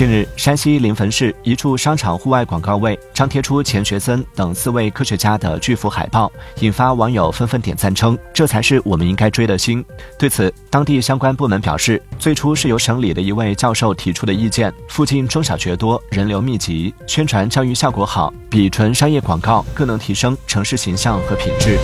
近日山西临汾市一处商场户外广告位张贴出钱学森等四位科学家的巨幅海报引发网友纷纷点赞称这才是我们应该追的星对此当地相关部门表示最初是由省里的一位教授提出的意见附近中小学多人流密集宣传教育效果好比纯商业广告更能提升城市形象和品质